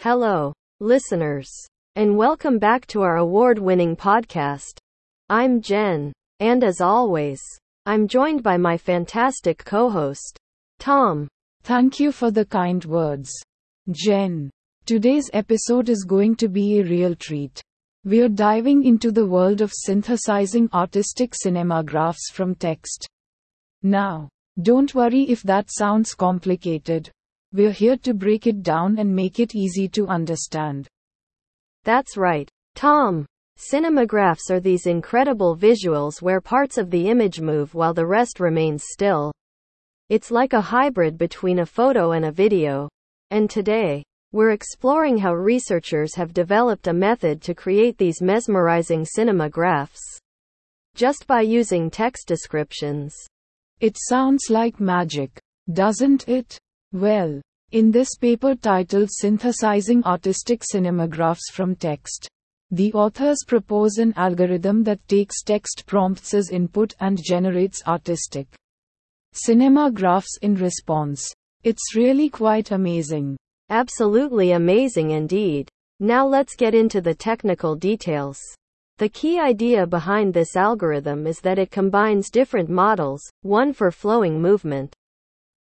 Hello, listeners, and welcome back to our award winning podcast. I'm Jen, and as always, I'm joined by my fantastic co host, Tom. Thank you for the kind words. Jen. Today's episode is going to be a real treat. We're diving into the world of synthesizing artistic cinemagraphs from text. Now, don't worry if that sounds complicated. We're here to break it down and make it easy to understand. That's right, Tom. Cinemagraphs are these incredible visuals where parts of the image move while the rest remains still. It's like a hybrid between a photo and a video. And today, we're exploring how researchers have developed a method to create these mesmerizing cinemagraphs just by using text descriptions. It sounds like magic, doesn't it? Well, in this paper titled Synthesizing Artistic Cinemagraphs from Text, the authors propose an algorithm that takes text prompts as input and generates artistic cinemagraphs in response. It's really quite amazing. Absolutely amazing indeed. Now let's get into the technical details. The key idea behind this algorithm is that it combines different models, one for flowing movement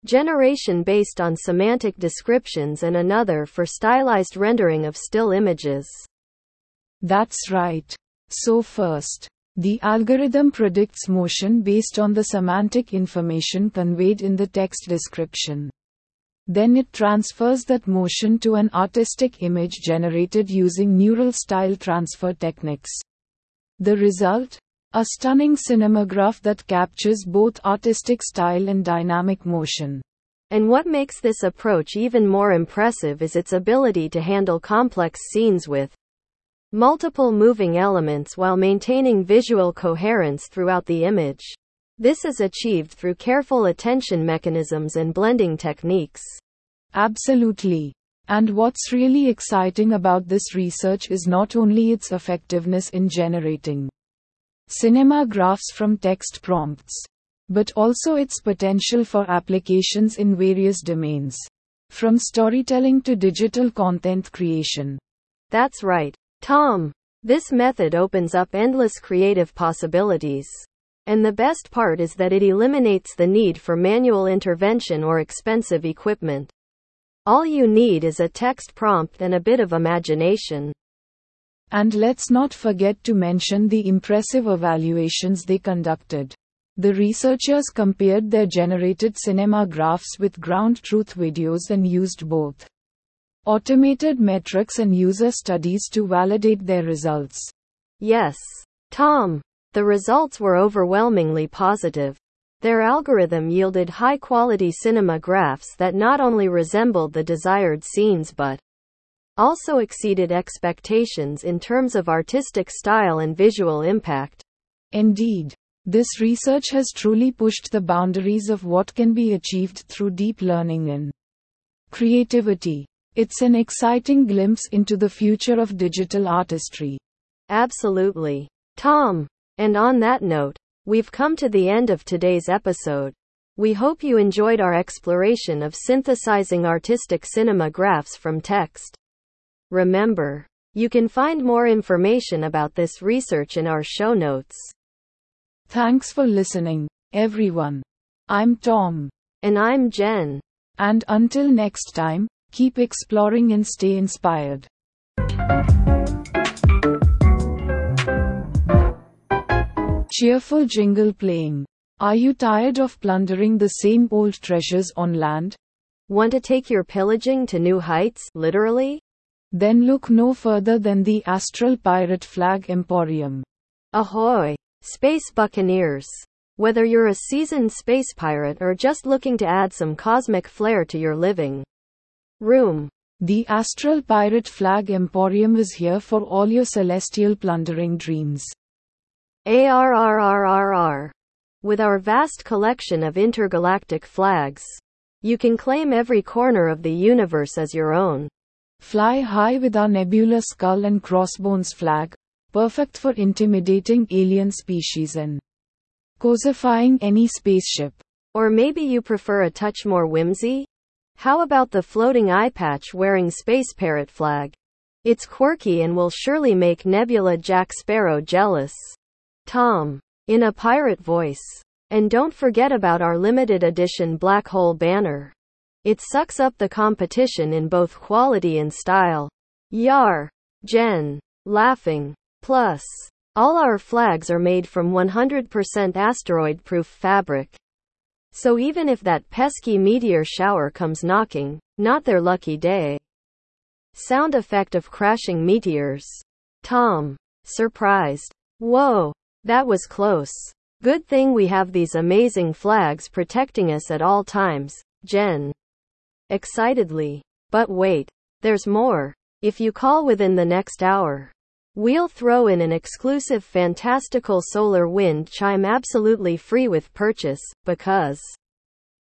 generation based on semantic descriptions and another for stylized rendering of still images. That's right. So first, the algorithm predicts motion based on the semantic information conveyed in the text description. Then it transfers that motion to an artistic image generated using neural style transfer techniques. The result? A stunning cinemagraph that captures both artistic style and dynamic motion. And what makes this approach even more impressive is its ability to handle complex scenes with multiple moving elements while maintaining visual coherence throughout the image. This is achieved through careful attention mechanisms and blending techniques. Absolutely. And what's really exciting about this research is not only its effectiveness in generating cinema graphs from text prompts, but also its potential for applications in various domains, from storytelling to digital content creation. That's right, Tom. This method opens up endless creative possibilities. And the best part is that it eliminates the need for manual intervention or expensive equipment. All you need is a text prompt and a bit of imagination. And let's not forget to mention the impressive evaluations they conducted. The researchers compared their generated cinema graphs with ground truth videos and used both automated metrics and user studies to validate their results. Yes, Tom. The results were overwhelmingly positive. Their algorithm yielded high quality cinema graphs that not only resembled the desired scenes but also exceeded expectations in terms of artistic style and visual impact. Indeed, this research has truly pushed the boundaries of what can be achieved through deep learning and creativity. It's an exciting glimpse into the future of digital artistry. Absolutely. Tom, and on that note, we've come to the end of today's episode. We hope you enjoyed our exploration of synthesizing artistic cinema graphs from text. Remember, you can find more information about this research in our show notes. Thanks for listening, everyone. I'm Tom. And I'm Jen. And until next time, keep exploring and stay inspired. Cheerful jingle playing. Are you tired of plundering the same old treasures on land? Want to take your pillaging to new heights, literally? Then look no further than the Astral Pirate Flag Emporium. Ahoy! Space Buccaneers. Whether you're a seasoned space pirate or just looking to add some cosmic flair to your living room, the Astral Pirate Flag Emporium is here for all your celestial plundering dreams. ARRRRR. With our vast collection of intergalactic flags, you can claim every corner of the universe as your own. Fly high with our Nebula Skull and Crossbones flag, perfect for intimidating alien species and cosifying any spaceship. Or maybe you prefer a touch more whimsy? How about the floating eye patch wearing space parrot flag? It's quirky and will surely make Nebula Jack Sparrow jealous. Tom. In a pirate voice. And don't forget about our limited edition black hole banner. It sucks up the competition in both quality and style. Yar. Jen. Laughing. Plus. All our flags are made from 100% asteroid proof fabric. So even if that pesky meteor shower comes knocking, not their lucky day. Sound effect of crashing meteors. Tom. Surprised. Whoa. That was close. Good thing we have these amazing flags protecting us at all times. Jen. Excitedly. But wait. There's more. If you call within the next hour, we'll throw in an exclusive fantastical solar wind chime absolutely free with purchase, because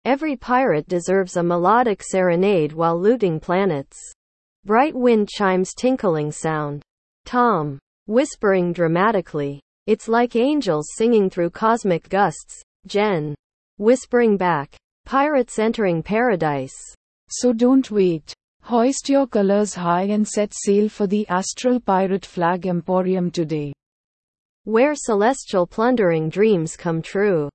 every pirate deserves a melodic serenade while looting planets. Bright wind chimes tinkling sound. Tom. Whispering dramatically. It's like angels singing through cosmic gusts. Jen. Whispering back. Pirates entering paradise. So don't wait. Hoist your colors high and set sail for the Astral Pirate Flag Emporium today. Where celestial plundering dreams come true.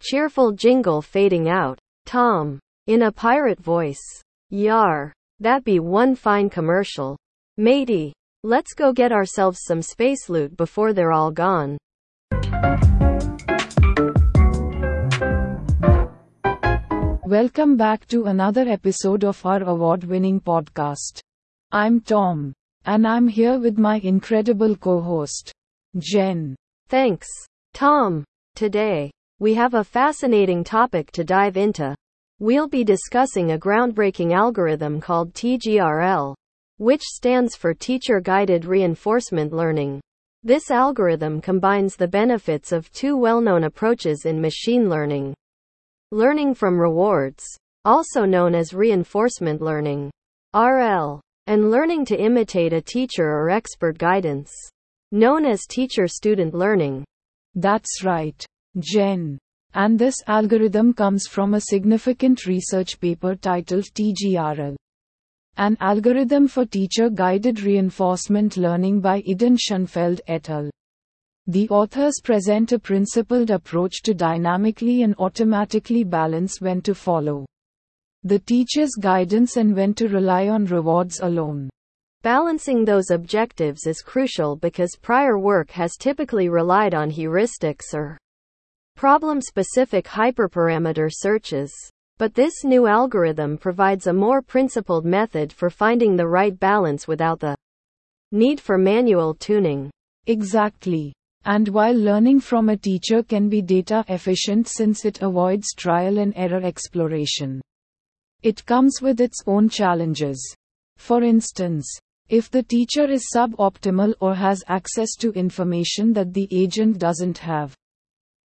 Cheerful jingle fading out. Tom. In a pirate voice. Yar. That be one fine commercial. Matey. Let's go get ourselves some space loot before they're all gone. Welcome back to another episode of our award winning podcast. I'm Tom. And I'm here with my incredible co host, Jen. Thanks, Tom. Today, we have a fascinating topic to dive into. We'll be discussing a groundbreaking algorithm called TGRL, which stands for Teacher Guided Reinforcement Learning. This algorithm combines the benefits of two well known approaches in machine learning learning from rewards, also known as reinforcement learning, RL, and learning to imitate a teacher or expert guidance, known as teacher student learning. That's right, Jen. And this algorithm comes from a significant research paper titled TGRL. An algorithm for teacher guided reinforcement learning by Idan Shenfeld et al. The authors present a principled approach to dynamically and automatically balance when to follow the teacher's guidance and when to rely on rewards alone. Balancing those objectives is crucial because prior work has typically relied on heuristics or problem specific hyperparameter searches. But this new algorithm provides a more principled method for finding the right balance without the need for manual tuning. Exactly. And while learning from a teacher can be data efficient since it avoids trial and error exploration, it comes with its own challenges. For instance, if the teacher is suboptimal or has access to information that the agent doesn't have,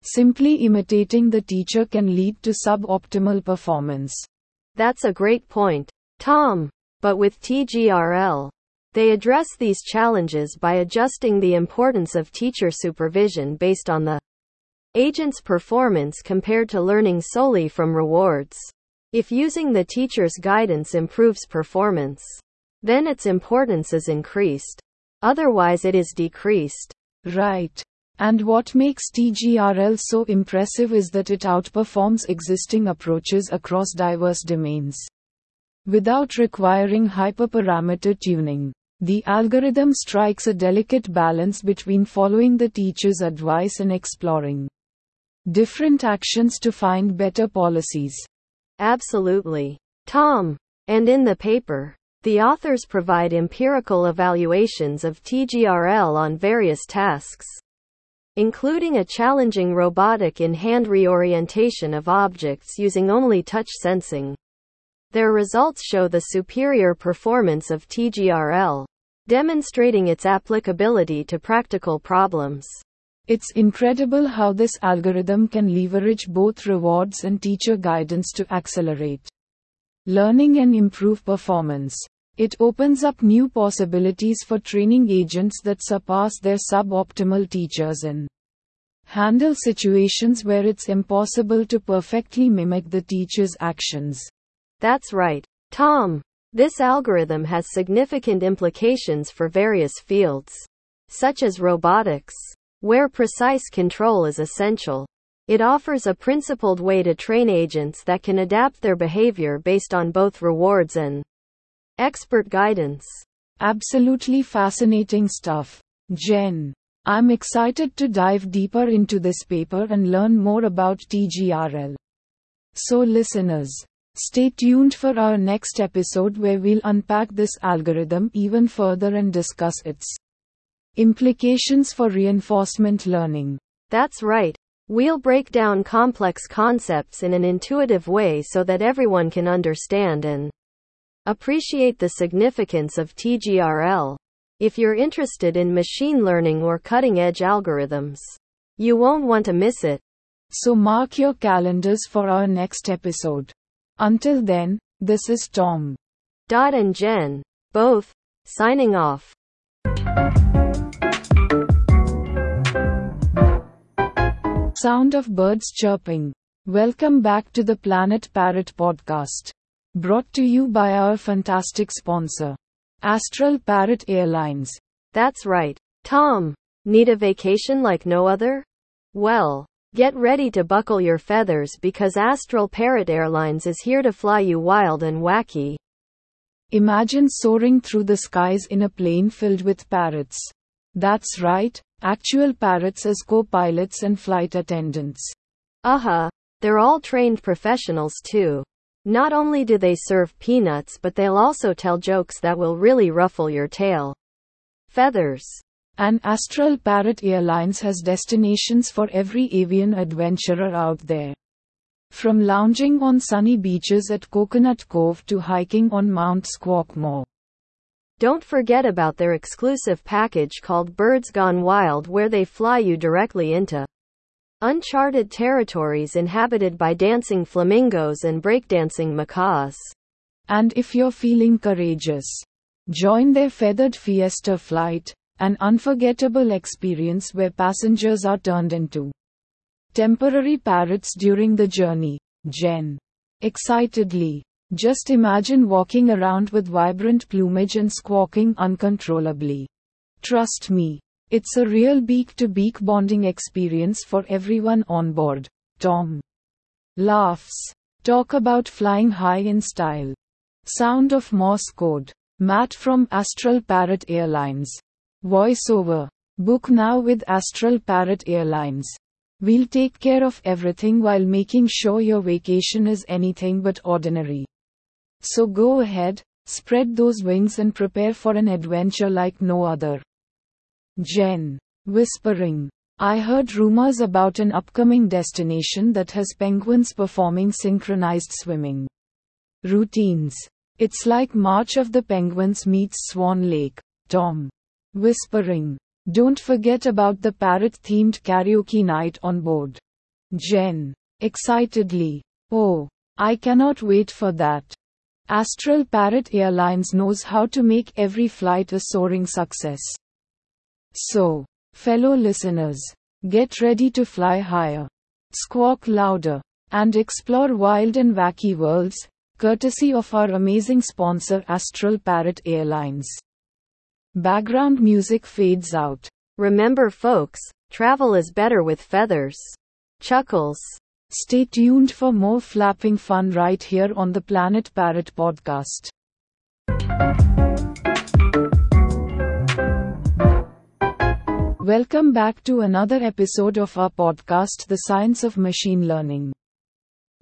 Simply imitating the teacher can lead to suboptimal performance. That's a great point, Tom. But with TGRL, they address these challenges by adjusting the importance of teacher supervision based on the agent's performance compared to learning solely from rewards. If using the teacher's guidance improves performance, then its importance is increased. Otherwise, it is decreased. Right. And what makes TGRL so impressive is that it outperforms existing approaches across diverse domains. Without requiring hyperparameter tuning, the algorithm strikes a delicate balance between following the teacher's advice and exploring different actions to find better policies. Absolutely. Tom. And in the paper, the authors provide empirical evaluations of TGRL on various tasks including a challenging robotic in-hand reorientation of objects using only touch sensing. Their results show the superior performance of TGRL, demonstrating its applicability to practical problems. It's incredible how this algorithm can leverage both rewards and teacher guidance to accelerate learning and improve performance. It opens up new possibilities for training agents that surpass their suboptimal teachers in handle situations where it's impossible to perfectly mimic the teacher's actions. That's right, Tom. This algorithm has significant implications for various fields, such as robotics, where precise control is essential. It offers a principled way to train agents that can adapt their behavior based on both rewards and expert guidance. Absolutely fascinating stuff. Jen. I'm excited to dive deeper into this paper and learn more about TGRL. So, listeners, stay tuned for our next episode where we'll unpack this algorithm even further and discuss its implications for reinforcement learning. That's right. We'll break down complex concepts in an intuitive way so that everyone can understand and appreciate the significance of TGRL. If you're interested in machine learning or cutting edge algorithms, you won't want to miss it. So mark your calendars for our next episode. Until then, this is Tom. Dot and Jen, both, signing off. Sound of birds chirping. Welcome back to the Planet Parrot podcast. Brought to you by our fantastic sponsor, Astral Parrot Airlines. That's right. Tom, need a vacation like no other? Well, get ready to buckle your feathers because Astral Parrot Airlines is here to fly you wild and wacky. Imagine soaring through the skies in a plane filled with parrots. That's right, actual parrots as co pilots and flight attendants. Uh huh. They're all trained professionals too. Not only do they serve peanuts, but they'll also tell jokes that will really ruffle your tail. Feathers. And Astral Parrot Airlines has destinations for every avian adventurer out there. From lounging on sunny beaches at Coconut Cove to hiking on Mount Squawkmore. Don't forget about their exclusive package called Birds Gone Wild, where they fly you directly into uncharted territories inhabited by dancing flamingos and breakdancing macaws. And if you're feeling courageous, join their feathered fiesta flight, an unforgettable experience where passengers are turned into temporary parrots during the journey. Jen. Excitedly. Just imagine walking around with vibrant plumage and squawking uncontrollably. Trust me, it's a real beak to beak bonding experience for everyone on board. Tom laughs. Talk about flying high in style. Sound of Morse code. Matt from Astral Parrot Airlines. Voiceover. Book now with Astral Parrot Airlines. We'll take care of everything while making sure your vacation is anything but ordinary. So go ahead, spread those wings and prepare for an adventure like no other. Jen. Whispering. I heard rumors about an upcoming destination that has penguins performing synchronized swimming routines. It's like March of the Penguins meets Swan Lake. Tom. Whispering. Don't forget about the parrot themed karaoke night on board. Jen. Excitedly. Oh, I cannot wait for that. Astral Parrot Airlines knows how to make every flight a soaring success. So, fellow listeners, get ready to fly higher, squawk louder, and explore wild and wacky worlds, courtesy of our amazing sponsor Astral Parrot Airlines. Background music fades out. Remember, folks, travel is better with feathers. Chuckles. Stay tuned for more flapping fun right here on the Planet Parrot podcast. Welcome back to another episode of our podcast, The Science of Machine Learning.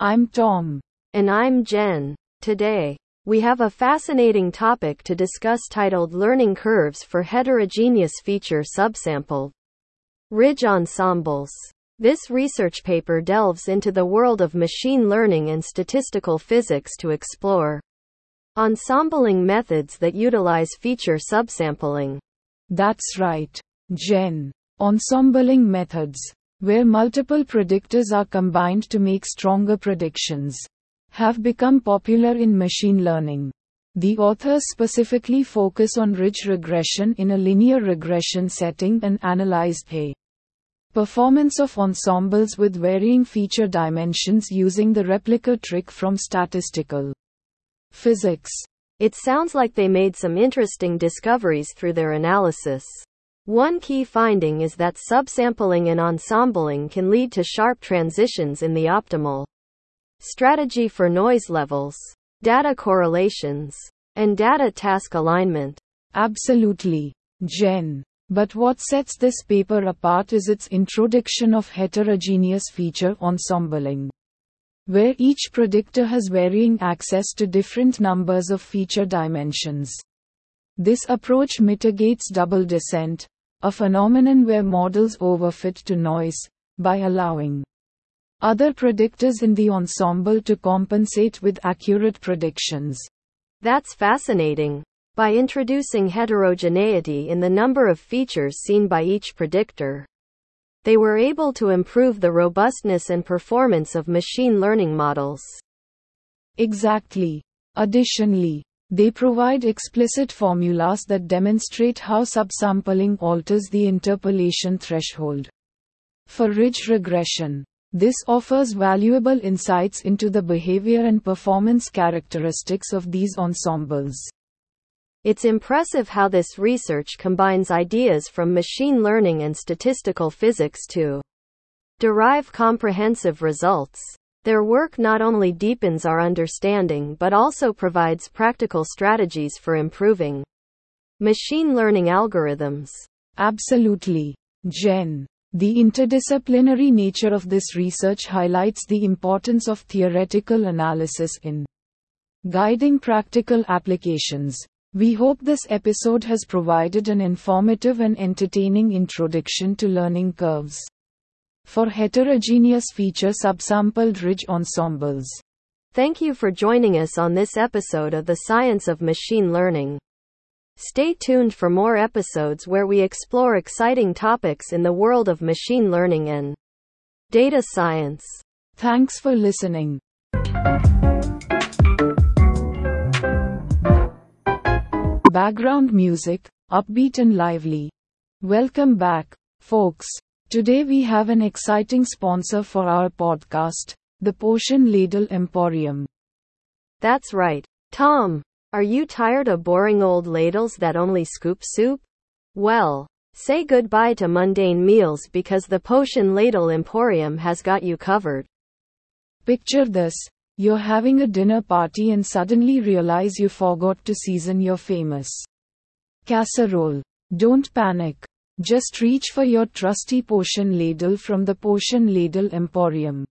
I'm Tom. And I'm Jen. Today, we have a fascinating topic to discuss titled Learning Curves for Heterogeneous Feature Subsample Ridge Ensembles. This research paper delves into the world of machine learning and statistical physics to explore ensembling methods that utilize feature subsampling. That's right, Jen. Ensembling methods, where multiple predictors are combined to make stronger predictions, have become popular in machine learning. The authors specifically focus on ridge regression in a linear regression setting and analyzed a Performance of ensembles with varying feature dimensions using the replica trick from statistical physics. It sounds like they made some interesting discoveries through their analysis. One key finding is that subsampling and ensembling can lead to sharp transitions in the optimal strategy for noise levels, data correlations, and data task alignment. Absolutely. Jen. But what sets this paper apart is its introduction of heterogeneous feature ensembling, where each predictor has varying access to different numbers of feature dimensions. This approach mitigates double descent, a phenomenon where models overfit to noise, by allowing other predictors in the ensemble to compensate with accurate predictions. That's fascinating. By introducing heterogeneity in the number of features seen by each predictor, they were able to improve the robustness and performance of machine learning models. Exactly. Additionally, they provide explicit formulas that demonstrate how subsampling alters the interpolation threshold. For ridge regression, this offers valuable insights into the behavior and performance characteristics of these ensembles. It's impressive how this research combines ideas from machine learning and statistical physics to derive comprehensive results. Their work not only deepens our understanding but also provides practical strategies for improving machine learning algorithms. Absolutely. Jen. The interdisciplinary nature of this research highlights the importance of theoretical analysis in guiding practical applications. We hope this episode has provided an informative and entertaining introduction to learning curves for heterogeneous feature subsampled ridge ensembles. Thank you for joining us on this episode of the Science of Machine Learning. Stay tuned for more episodes where we explore exciting topics in the world of machine learning and data science. Thanks for listening. Background music, upbeat and lively. Welcome back, folks. Today we have an exciting sponsor for our podcast, the Potion Ladle Emporium. That's right. Tom, are you tired of boring old ladles that only scoop soup? Well, say goodbye to mundane meals because the Potion Ladle Emporium has got you covered. Picture this you're having a dinner party and suddenly realize you forgot to season your famous casserole. Don't panic. Just reach for your trusty potion ladle from the Potion Ladle Emporium.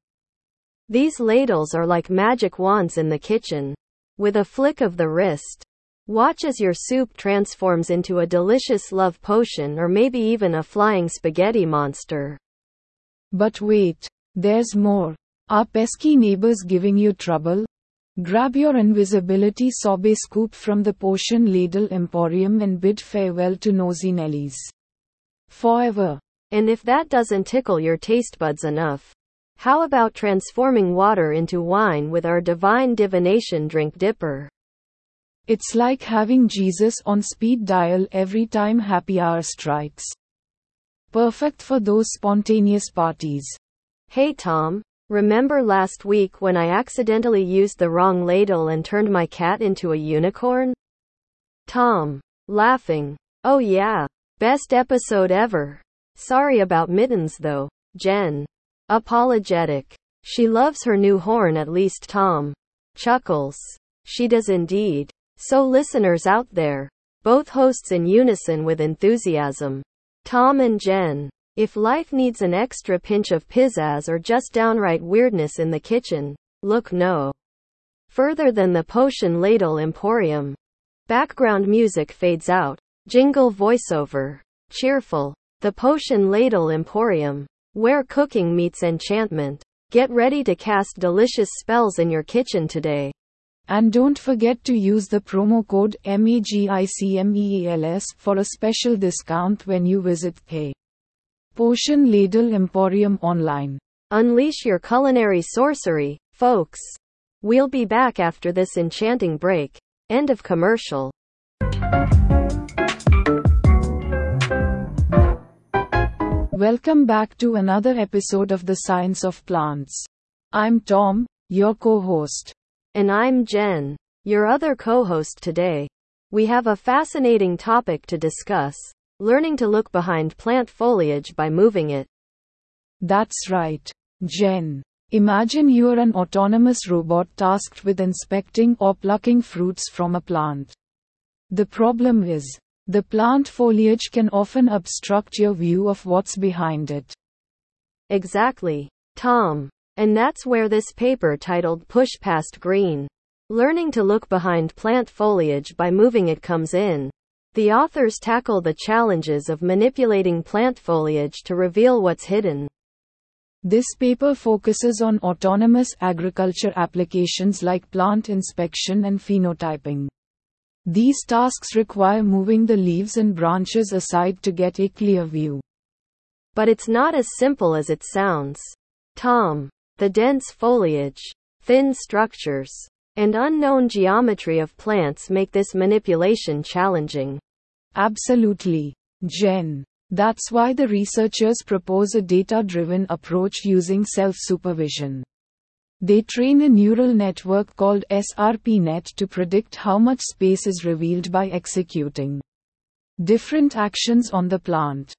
These ladles are like magic wands in the kitchen. With a flick of the wrist, watch as your soup transforms into a delicious love potion or maybe even a flying spaghetti monster. But wait, there's more. Are pesky neighbors giving you trouble? Grab your invisibility sorbet scoop from the Potion Ladle Emporium and bid farewell to nosy Nellies. Forever. And if that doesn't tickle your taste buds enough, how about transforming water into wine with our divine divination drink dipper? It's like having Jesus on speed dial every time happy hour strikes. Perfect for those spontaneous parties. Hey Tom, Remember last week when I accidentally used the wrong ladle and turned my cat into a unicorn? Tom. Laughing. Oh yeah. Best episode ever. Sorry about mittens though. Jen. Apologetic. She loves her new horn at least Tom. Chuckles. She does indeed. So listeners out there. Both hosts in unison with enthusiasm. Tom and Jen. If life needs an extra pinch of pizzazz or just downright weirdness in the kitchen, look no further than the Potion Ladle Emporium. Background music fades out. Jingle voiceover. Cheerful. The Potion Ladle Emporium. Where cooking meets enchantment. Get ready to cast delicious spells in your kitchen today. And don't forget to use the promo code MAGICMEALS for a special discount when you visit K. Potion Ladle Emporium Online. Unleash your culinary sorcery, folks. We'll be back after this enchanting break. End of commercial. Welcome back to another episode of The Science of Plants. I'm Tom, your co host. And I'm Jen, your other co host today. We have a fascinating topic to discuss learning to look behind plant foliage by moving it. That's right, Jen. Imagine you're an autonomous robot tasked with inspecting or plucking fruits from a plant. The problem is, the plant foliage can often obstruct your view of what's behind it. Exactly, Tom. And that's where this paper titled Push Past Green Learning to Look Behind Plant Foliage by Moving It comes in. The authors tackle the challenges of manipulating plant foliage to reveal what's hidden. This paper focuses on autonomous agriculture applications like plant inspection and phenotyping. These tasks require moving the leaves and branches aside to get a clear view. But it's not as simple as it sounds. Tom, the dense foliage, thin structures, and unknown geometry of plants make this manipulation challenging. Absolutely, Jen. That's why the researchers propose a data driven approach using self supervision. They train a neural network called SRPNet to predict how much space is revealed by executing different actions on the plant.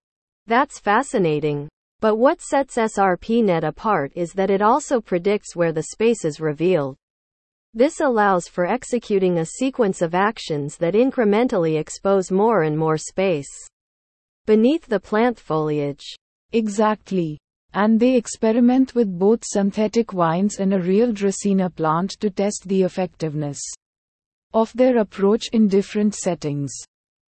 That's fascinating. But what sets SRPNet apart is that it also predicts where the space is revealed. This allows for executing a sequence of actions that incrementally expose more and more space beneath the plant foliage. Exactly. And they experiment with both synthetic vines and a real Dracaena plant to test the effectiveness of their approach in different settings.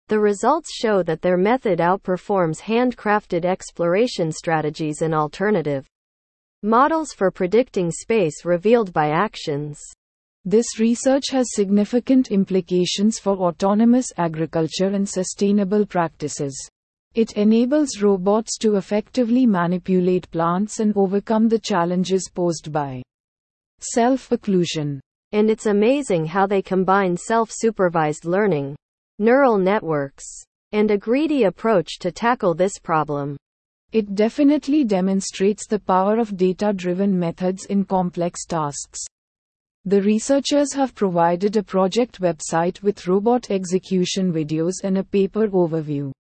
The results show that their method outperforms handcrafted exploration strategies and alternative models for predicting space revealed by actions. This research has significant implications for autonomous agriculture and sustainable practices. It enables robots to effectively manipulate plants and overcome the challenges posed by self occlusion. And it's amazing how they combine self supervised learning, neural networks, and a greedy approach to tackle this problem. It definitely demonstrates the power of data driven methods in complex tasks. The researchers have provided a project website with robot execution videos and a paper overview.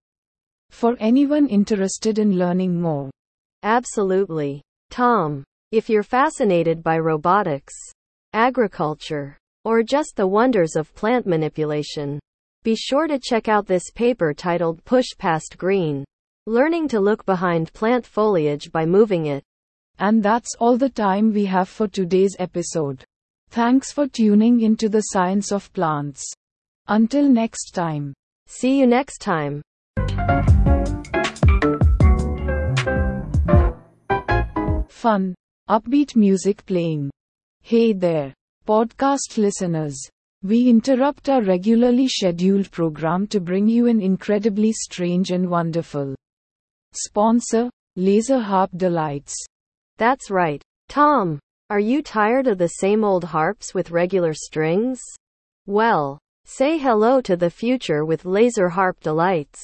For anyone interested in learning more. Absolutely. Tom, if you're fascinated by robotics, agriculture, or just the wonders of plant manipulation, be sure to check out this paper titled Push Past Green Learning to Look Behind Plant Foliage by Moving It. And that's all the time we have for today's episode. Thanks for tuning into the science of plants. Until next time. See you next time. Fun, upbeat music playing. Hey there, podcast listeners. We interrupt our regularly scheduled program to bring you an incredibly strange and wonderful sponsor, Laser Harp Delights. That's right. Tom, are you tired of the same old harps with regular strings? Well, say hello to the future with Laser Harp Delights.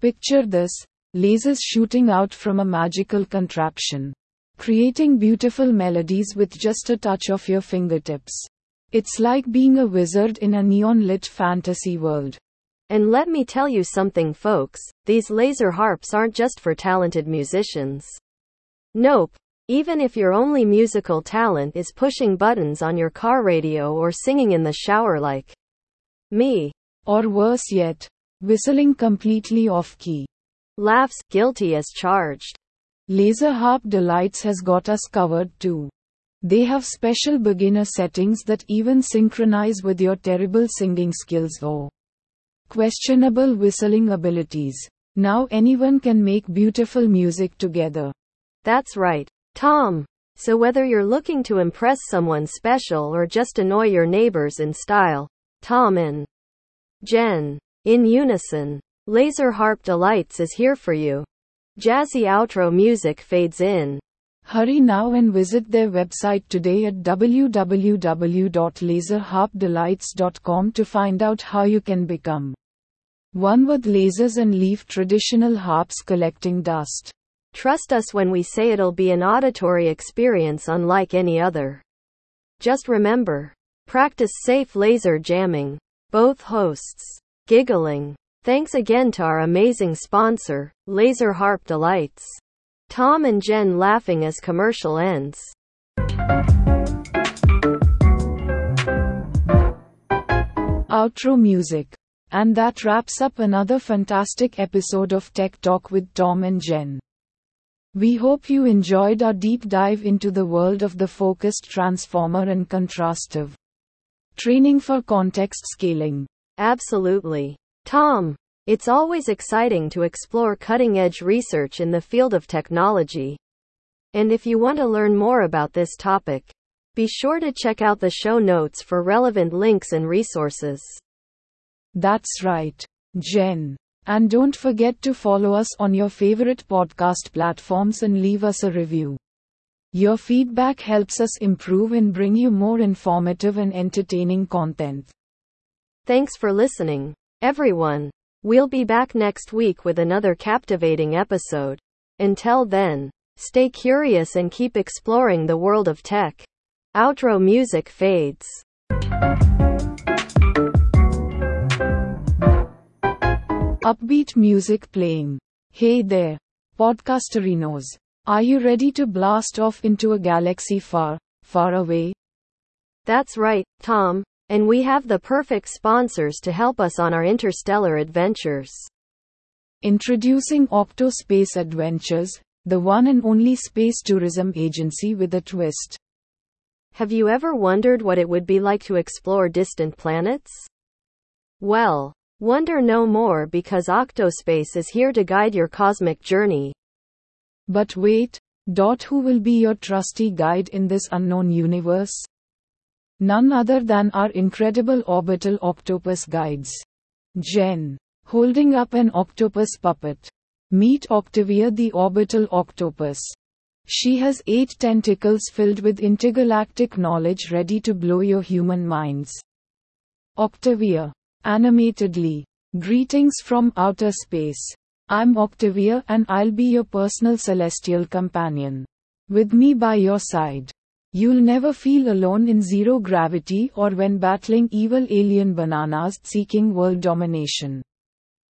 Picture this lasers shooting out from a magical contraption, creating beautiful melodies with just a touch of your fingertips. It's like being a wizard in a neon lit fantasy world. And let me tell you something, folks these laser harps aren't just for talented musicians. Nope. Even if your only musical talent is pushing buttons on your car radio or singing in the shower like me. Or worse yet, Whistling completely off key. Laughs, guilty as charged. Laser Harp Delights has got us covered too. They have special beginner settings that even synchronize with your terrible singing skills or questionable whistling abilities. Now anyone can make beautiful music together. That's right, Tom. So whether you're looking to impress someone special or just annoy your neighbors in style, Tom and Jen in unison. Laser Harp Delights is here for you. Jazzy outro music fades in. Hurry now and visit their website today at www.laserharpdelights.com to find out how you can become one with lasers and leave traditional harps collecting dust. Trust us when we say it'll be an auditory experience unlike any other. Just remember, practice safe laser jamming. Both hosts. Giggling. Thanks again to our amazing sponsor, Laser Harp Delights. Tom and Jen laughing as commercial ends. Outro music. And that wraps up another fantastic episode of Tech Talk with Tom and Jen. We hope you enjoyed our deep dive into the world of the focused transformer and contrastive training for context scaling. Absolutely. Tom, it's always exciting to explore cutting edge research in the field of technology. And if you want to learn more about this topic, be sure to check out the show notes for relevant links and resources. That's right, Jen. And don't forget to follow us on your favorite podcast platforms and leave us a review. Your feedback helps us improve and bring you more informative and entertaining content. Thanks for listening, everyone. We'll be back next week with another captivating episode. Until then, stay curious and keep exploring the world of tech. Outro music fades. Upbeat music playing. Hey there, podcasterinos. Are you ready to blast off into a galaxy far, far away? That's right, Tom. And we have the perfect sponsors to help us on our interstellar adventures. Introducing Octospace Adventures, the one and only space tourism agency with a twist. Have you ever wondered what it would be like to explore distant planets? Well, wonder no more because Octospace is here to guide your cosmic journey. But wait, dot who will be your trusty guide in this unknown universe? None other than our incredible orbital octopus guides. Jen, holding up an octopus puppet. Meet Octavia the orbital octopus. She has eight tentacles filled with intergalactic knowledge ready to blow your human minds. Octavia. Animatedly. Greetings from outer space. I'm Octavia and I'll be your personal celestial companion. With me by your side. You'll never feel alone in zero gravity or when battling evil alien bananas seeking world domination.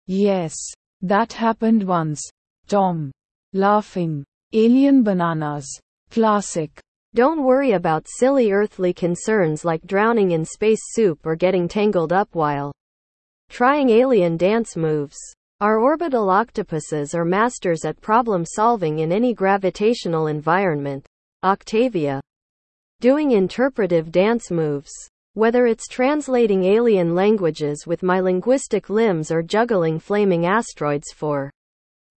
Yes. That happened once. Tom. Laughing. Alien bananas. Classic. Don't worry about silly earthly concerns like drowning in space soup or getting tangled up while trying alien dance moves. Our orbital octopuses are masters at problem solving in any gravitational environment. Octavia. Doing interpretive dance moves. Whether it's translating alien languages with my linguistic limbs or juggling flaming asteroids for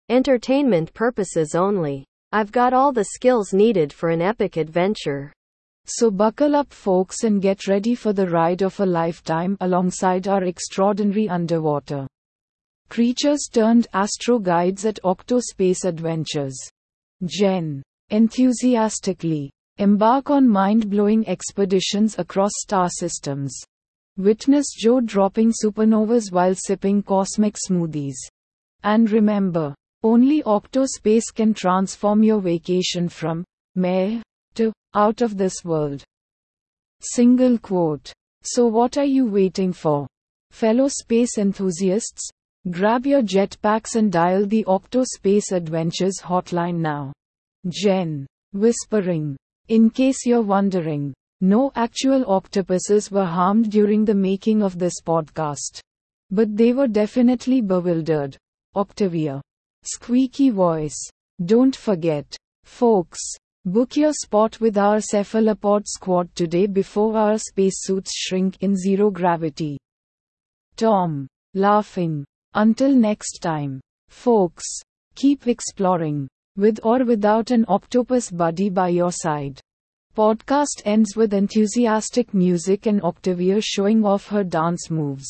entertainment purposes only. I've got all the skills needed for an epic adventure. So buckle up, folks, and get ready for the ride of a lifetime alongside our extraordinary underwater creatures turned astro guides at Octospace Adventures. Jen. Enthusiastically. Embark on mind blowing expeditions across star systems. Witness Joe dropping supernovas while sipping cosmic smoothies. And remember, only Octospace can transform your vacation from meh to out of this world. Single quote. So, what are you waiting for? Fellow space enthusiasts, grab your jetpacks and dial the Octospace Adventures hotline now. Jen. Whispering. In case you're wondering, no actual octopuses were harmed during the making of this podcast. But they were definitely bewildered. Octavia. Squeaky voice. Don't forget, folks, book your spot with our cephalopod squad today before our spacesuits shrink in zero gravity. Tom. Laughing. Until next time, folks, keep exploring, with or without an octopus buddy by your side. Podcast ends with enthusiastic music and Octavia showing off her dance moves.